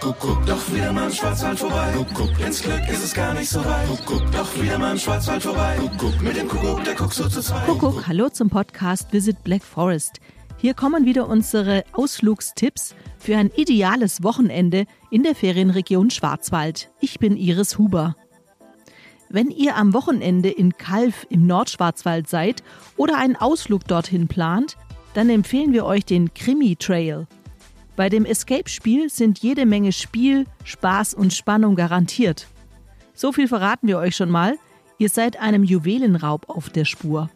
Kuckuck, doch wieder mal im Schwarzwald vorbei. Kuckuck, ins Glück ist es gar nicht so weit. Kuckuck, doch wieder mal im Schwarzwald vorbei. Kuckuck, mit dem Kuckuck, der guckt so zu zweit. Kuckuck, hallo zum Podcast Visit Black Forest. Hier kommen wieder unsere Ausflugstipps für ein ideales Wochenende in der Ferienregion Schwarzwald. Ich bin Iris Huber. Wenn ihr am Wochenende in Kalf im Nordschwarzwald seid oder einen Ausflug dorthin plant, dann empfehlen wir euch den Krimi Trail. Bei dem Escape-Spiel sind jede Menge Spiel, Spaß und Spannung garantiert. So viel verraten wir euch schon mal. Ihr seid einem Juwelenraub auf der Spur.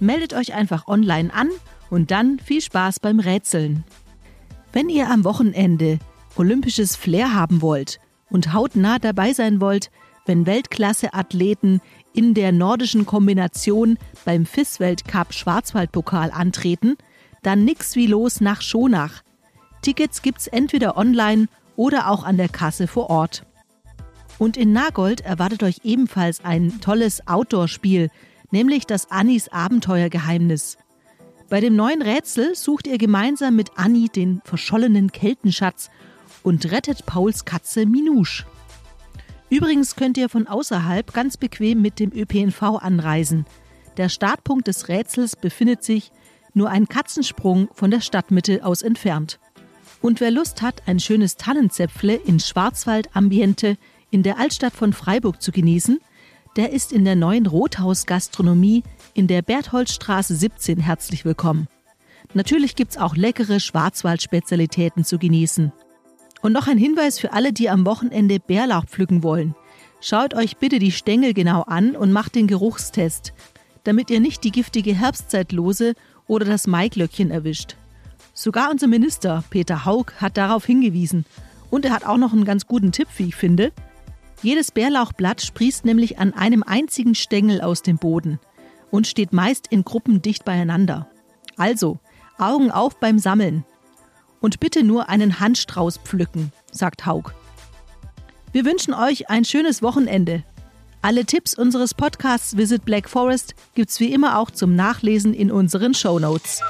Meldet euch einfach online an und dann viel Spaß beim Rätseln. Wenn ihr am Wochenende olympisches Flair haben wollt und hautnah dabei sein wollt, wenn Weltklasse-Athleten in der nordischen Kombination beim FIS-Weltcup Schwarzwaldpokal antreten, dann nix wie los nach Schonach. Tickets gibt's entweder online oder auch an der Kasse vor Ort. Und in Nagold erwartet euch ebenfalls ein tolles Outdoor-Spiel, nämlich das Annis Abenteuergeheimnis. Bei dem neuen Rätsel sucht ihr gemeinsam mit Anni den verschollenen Keltenschatz und rettet Pauls Katze Minouche. Übrigens könnt ihr von außerhalb ganz bequem mit dem ÖPNV anreisen. Der Startpunkt des Rätsels befindet sich nur einen Katzensprung von der Stadtmitte aus entfernt. Und wer Lust hat, ein schönes Tannenzäpfle in Schwarzwald-Ambiente in der Altstadt von Freiburg zu genießen, der ist in der neuen Rothaus Gastronomie in der Bertholdstraße 17 herzlich willkommen. Natürlich gibt's auch leckere Schwarzwald-Spezialitäten zu genießen. Und noch ein Hinweis für alle, die am Wochenende Bärlauch pflücken wollen. Schaut euch bitte die Stängel genau an und macht den Geruchstest, damit ihr nicht die giftige Herbstzeitlose oder das Maiglöckchen erwischt. Sogar unser Minister Peter Haug hat darauf hingewiesen. Und er hat auch noch einen ganz guten Tipp, wie ich finde. Jedes Bärlauchblatt sprießt nämlich an einem einzigen Stängel aus dem Boden und steht meist in Gruppen dicht beieinander. Also, Augen auf beim Sammeln. Und bitte nur einen Handstrauß pflücken, sagt Haug. Wir wünschen euch ein schönes Wochenende. Alle Tipps unseres Podcasts Visit Black Forest gibt's wie immer auch zum Nachlesen in unseren Show Notes.